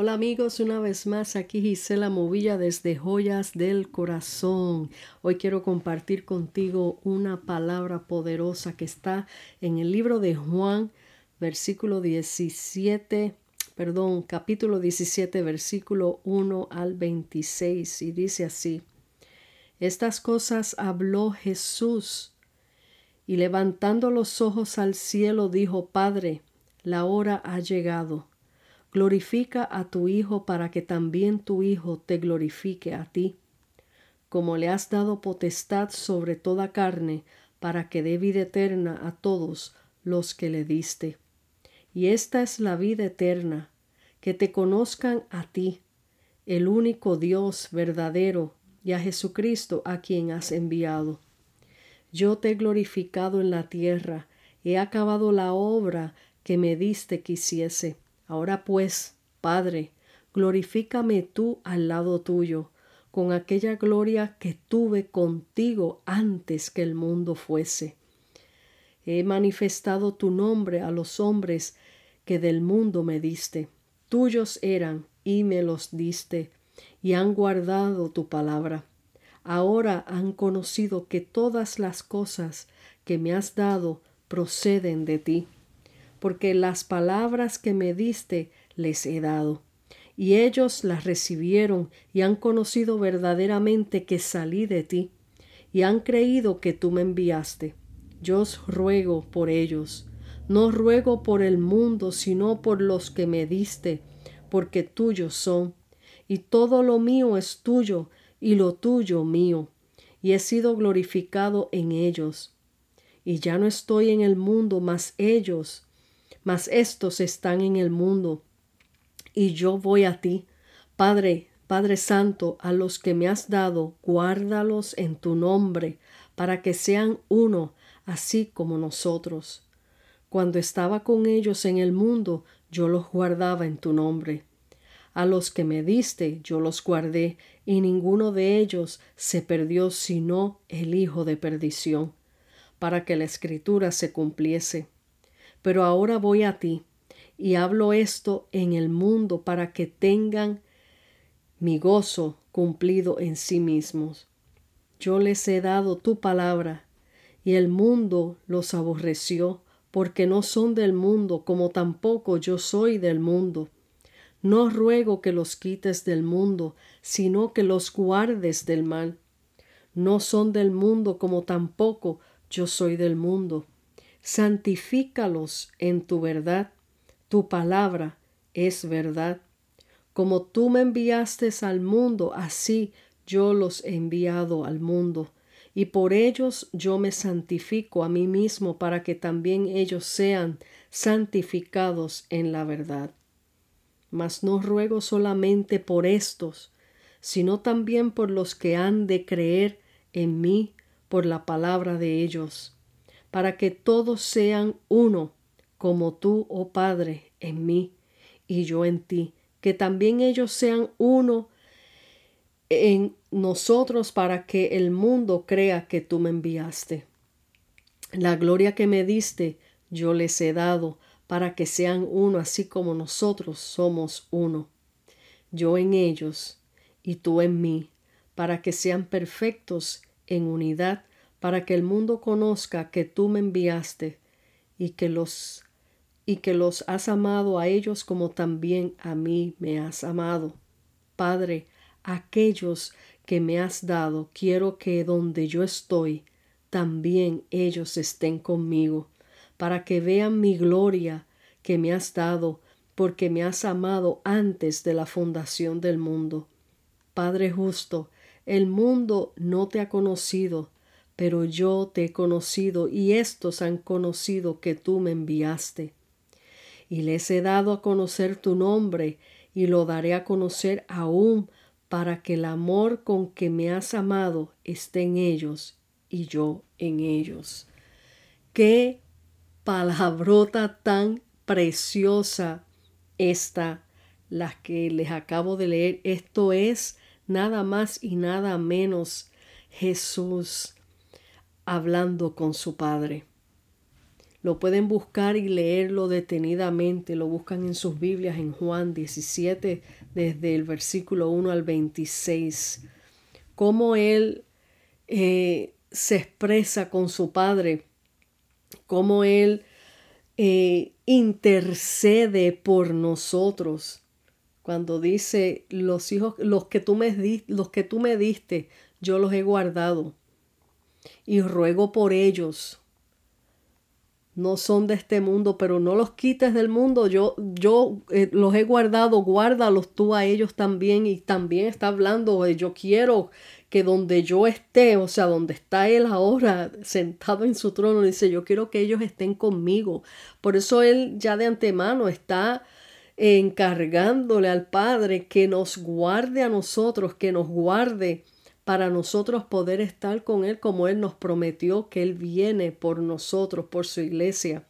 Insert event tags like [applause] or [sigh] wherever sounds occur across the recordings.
Hola amigos, una vez más aquí Gisela Movilla desde Joyas del Corazón. Hoy quiero compartir contigo una palabra poderosa que está en el libro de Juan, versículo 17, perdón, capítulo 17, versículo 1 al 26 y dice así. Estas cosas habló Jesús y levantando los ojos al cielo dijo, Padre, la hora ha llegado Glorifica a tu Hijo para que también tu Hijo te glorifique a ti, como le has dado potestad sobre toda carne, para que dé vida eterna a todos los que le diste. Y esta es la vida eterna, que te conozcan a ti, el único Dios verdadero, y a Jesucristo a quien has enviado. Yo te he glorificado en la tierra, he acabado la obra que me diste que hiciese. Ahora pues, Padre, glorifícame tú al lado tuyo, con aquella gloria que tuve contigo antes que el mundo fuese. He manifestado tu nombre a los hombres que del mundo me diste. Tuyos eran y me los diste, y han guardado tu palabra. Ahora han conocido que todas las cosas que me has dado proceden de ti porque las palabras que me diste les he dado. Y ellos las recibieron y han conocido verdaderamente que salí de ti, y han creído que tú me enviaste. Yo os ruego por ellos. No ruego por el mundo, sino por los que me diste, porque tuyos son. Y todo lo mío es tuyo, y lo tuyo mío. Y he sido glorificado en ellos. Y ya no estoy en el mundo, mas ellos mas estos están en el mundo, y yo voy a ti. Padre, Padre Santo, a los que me has dado, guárdalos en tu nombre, para que sean uno, así como nosotros. Cuando estaba con ellos en el mundo, yo los guardaba en tu nombre. A los que me diste, yo los guardé, y ninguno de ellos se perdió sino el Hijo de perdición, para que la escritura se cumpliese pero ahora voy a ti y hablo esto en el mundo para que tengan mi gozo cumplido en sí mismos. Yo les he dado tu palabra, y el mundo los aborreció, porque no son del mundo, como tampoco yo soy del mundo. No ruego que los quites del mundo, sino que los guardes del mal. No son del mundo, como tampoco yo soy del mundo santifícalos en tu verdad, tu palabra es verdad. Como tú me enviaste al mundo, así yo los he enviado al mundo, y por ellos yo me santifico a mí mismo para que también ellos sean santificados en la verdad. Mas no ruego solamente por estos, sino también por los que han de creer en mí por la palabra de ellos para que todos sean uno, como tú, oh Padre, en mí y yo en ti, que también ellos sean uno en nosotros para que el mundo crea que tú me enviaste. La gloria que me diste yo les he dado para que sean uno así como nosotros somos uno. Yo en ellos y tú en mí, para que sean perfectos en unidad para que el mundo conozca que tú me enviaste y que los y que los has amado a ellos como también a mí me has amado. Padre, aquellos que me has dado, quiero que donde yo estoy, también ellos estén conmigo, para que vean mi gloria que me has dado, porque me has amado antes de la fundación del mundo. Padre justo, el mundo no te ha conocido, pero yo te he conocido y éstos han conocido que tú me enviaste. Y les he dado a conocer tu nombre y lo daré a conocer aún para que el amor con que me has amado esté en ellos y yo en ellos. Qué palabrota tan preciosa esta, la que les acabo de leer. Esto es nada más y nada menos Jesús hablando con su Padre. Lo pueden buscar y leerlo detenidamente. Lo buscan en sus Biblias en Juan 17, desde el versículo 1 al 26. Cómo Él eh, se expresa con su Padre. Cómo Él eh, intercede por nosotros. Cuando dice, los hijos, los que, tú me los que tú me diste, yo los he guardado. Y ruego por ellos no son de este mundo, pero no los quites del mundo. Yo, yo eh, los he guardado, guárdalos tú a ellos también. Y también está hablando, de yo quiero que donde yo esté, o sea, donde está Él ahora sentado en su trono, dice, yo quiero que ellos estén conmigo. Por eso Él ya de antemano está encargándole al Padre que nos guarde a nosotros, que nos guarde para nosotros poder estar con Él como Él nos prometió que Él viene por nosotros, por su iglesia.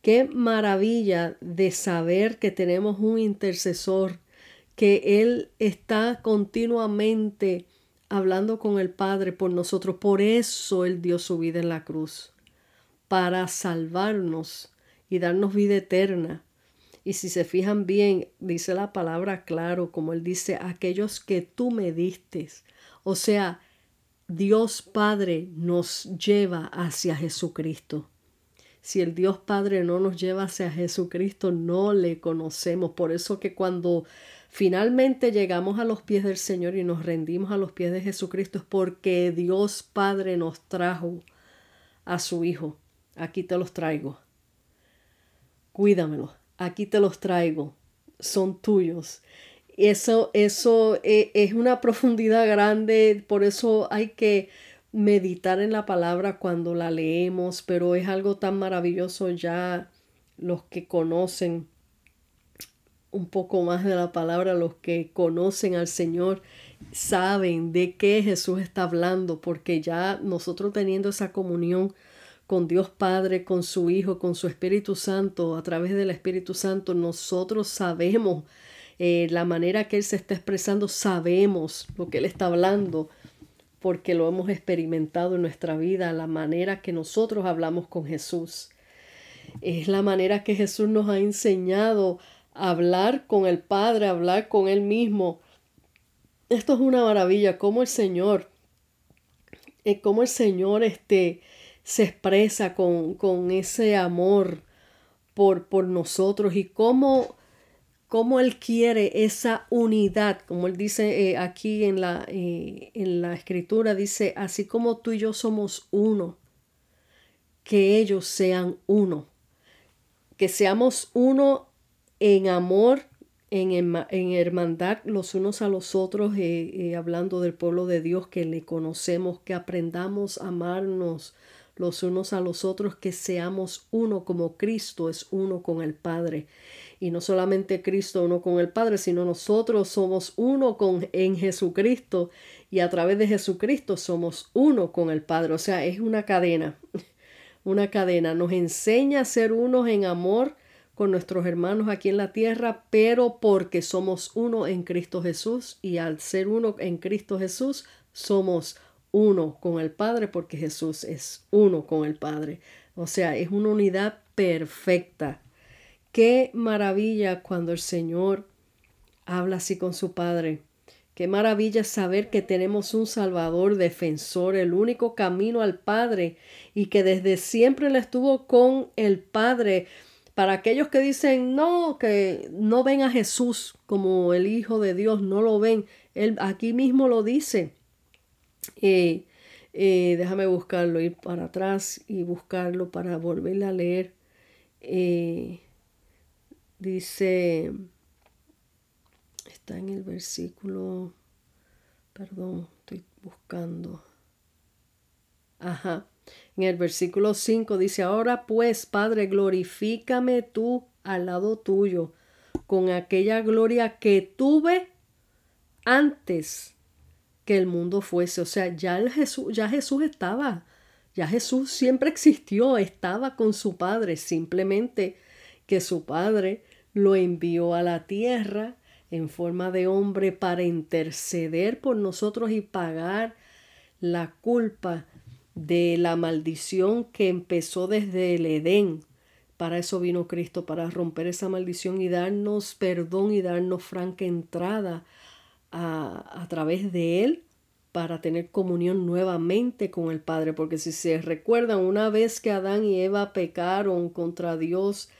Qué maravilla de saber que tenemos un intercesor, que Él está continuamente hablando con el Padre por nosotros. Por eso Él dio su vida en la cruz, para salvarnos y darnos vida eterna. Y si se fijan bien, dice la palabra claro, como Él dice, aquellos que tú me diste, o sea, Dios Padre nos lleva hacia Jesucristo. Si el Dios Padre no nos lleva hacia Jesucristo, no le conocemos. Por eso que cuando finalmente llegamos a los pies del Señor y nos rendimos a los pies de Jesucristo es porque Dios Padre nos trajo a su Hijo. Aquí te los traigo. Cuídamelos. Aquí te los traigo. Son tuyos. Eso, eso eh, es una profundidad grande, por eso hay que meditar en la palabra cuando la leemos, pero es algo tan maravilloso ya los que conocen un poco más de la palabra, los que conocen al Señor, saben de qué Jesús está hablando, porque ya nosotros teniendo esa comunión con Dios Padre, con su Hijo, con su Espíritu Santo, a través del Espíritu Santo, nosotros sabemos eh, la manera que Él se está expresando, sabemos lo que Él está hablando porque lo hemos experimentado en nuestra vida, la manera que nosotros hablamos con Jesús. Es la manera que Jesús nos ha enseñado a hablar con el Padre, a hablar con Él mismo. Esto es una maravilla, cómo el Señor, eh, cómo el Señor este, se expresa con, con ese amor por, por nosotros y cómo cómo Él quiere esa unidad, como Él dice eh, aquí en la, eh, en la escritura, dice, así como tú y yo somos uno, que ellos sean uno, que seamos uno en amor, en, en hermandad los unos a los otros, eh, hablando del pueblo de Dios que le conocemos, que aprendamos a amarnos los unos a los otros, que seamos uno como Cristo es uno con el Padre y no solamente Cristo uno con el Padre, sino nosotros somos uno con en Jesucristo y a través de Jesucristo somos uno con el Padre. O sea, es una cadena, [laughs] una cadena. Nos enseña a ser unos en amor con nuestros hermanos aquí en la tierra, pero porque somos uno en Cristo Jesús y al ser uno en Cristo Jesús somos uno con el Padre porque Jesús es uno con el Padre. O sea, es una unidad perfecta. Qué maravilla cuando el Señor habla así con su Padre. Qué maravilla saber que tenemos un Salvador defensor, el único camino al Padre y que desde siempre le estuvo con el Padre. Para aquellos que dicen no, que no ven a Jesús como el Hijo de Dios, no lo ven. Él aquí mismo lo dice. Déjame buscarlo, ir para atrás y buscarlo para volverle a leer. Dice, está en el versículo, perdón, estoy buscando. Ajá. En el versículo 5 dice, ahora pues, Padre, glorifícame tú al lado tuyo con aquella gloria que tuve antes que el mundo fuese. O sea, ya, Jesús, ya Jesús estaba, ya Jesús siempre existió, estaba con su Padre, simplemente que su Padre lo envió a la tierra en forma de hombre para interceder por nosotros y pagar la culpa de la maldición que empezó desde el Edén. Para eso vino Cristo, para romper esa maldición y darnos perdón y darnos franca entrada a, a través de Él para tener comunión nuevamente con el Padre. Porque si se recuerdan, una vez que Adán y Eva pecaron contra Dios,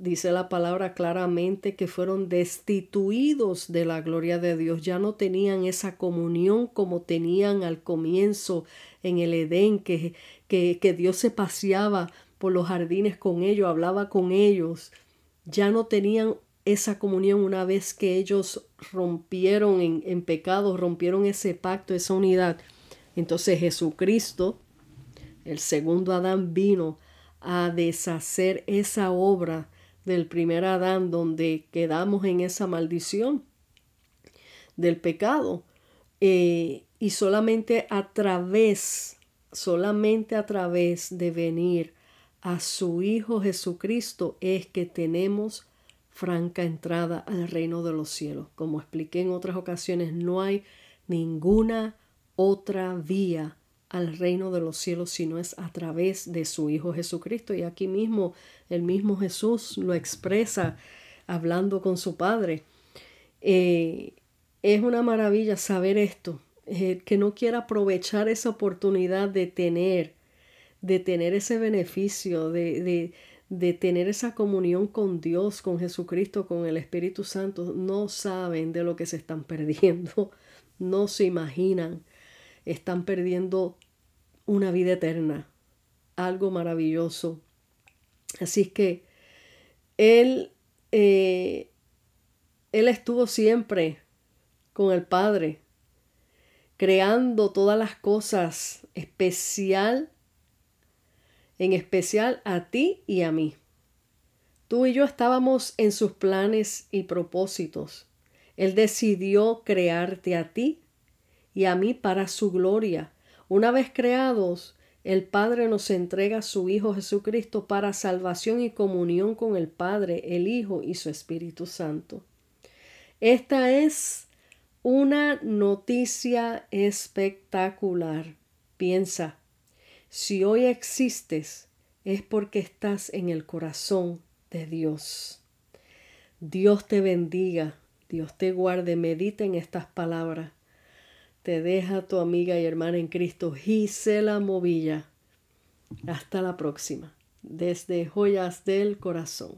dice la palabra claramente que fueron destituidos de la gloria de Dios, ya no tenían esa comunión como tenían al comienzo en el Edén, que, que, que Dios se paseaba por los jardines con ellos, hablaba con ellos, ya no tenían esa comunión una vez que ellos rompieron en, en pecado, rompieron ese pacto, esa unidad. Entonces Jesucristo, el segundo Adán, vino a deshacer esa obra del primer Adán donde quedamos en esa maldición del pecado. Eh, y solamente a través, solamente a través de venir a su Hijo Jesucristo es que tenemos franca entrada al reino de los cielos. Como expliqué en otras ocasiones, no hay ninguna otra vía al reino de los cielos si no es a través de su Hijo Jesucristo. Y aquí mismo el mismo Jesús lo expresa hablando con su Padre. Eh, es una maravilla saber esto, eh, que no quiera aprovechar esa oportunidad de tener, de tener ese beneficio, de, de, de tener esa comunión con Dios, con Jesucristo, con el Espíritu Santo, no saben de lo que se están [laughs] perdiendo, no se imaginan están perdiendo una vida eterna, algo maravilloso. Así es que él, eh, él estuvo siempre con el Padre, creando todas las cosas especial, en especial a ti y a mí. Tú y yo estábamos en sus planes y propósitos. Él decidió crearte a ti y a mí para su gloria. Una vez creados, el Padre nos entrega a su Hijo Jesucristo para salvación y comunión con el Padre, el Hijo y su Espíritu Santo. Esta es una noticia espectacular. Piensa, si hoy existes es porque estás en el corazón de Dios. Dios te bendiga, Dios te guarde, medita en estas palabras te deja tu amiga y hermana en Cristo, Gisela Movilla. Hasta la próxima, desde Joyas del Corazón.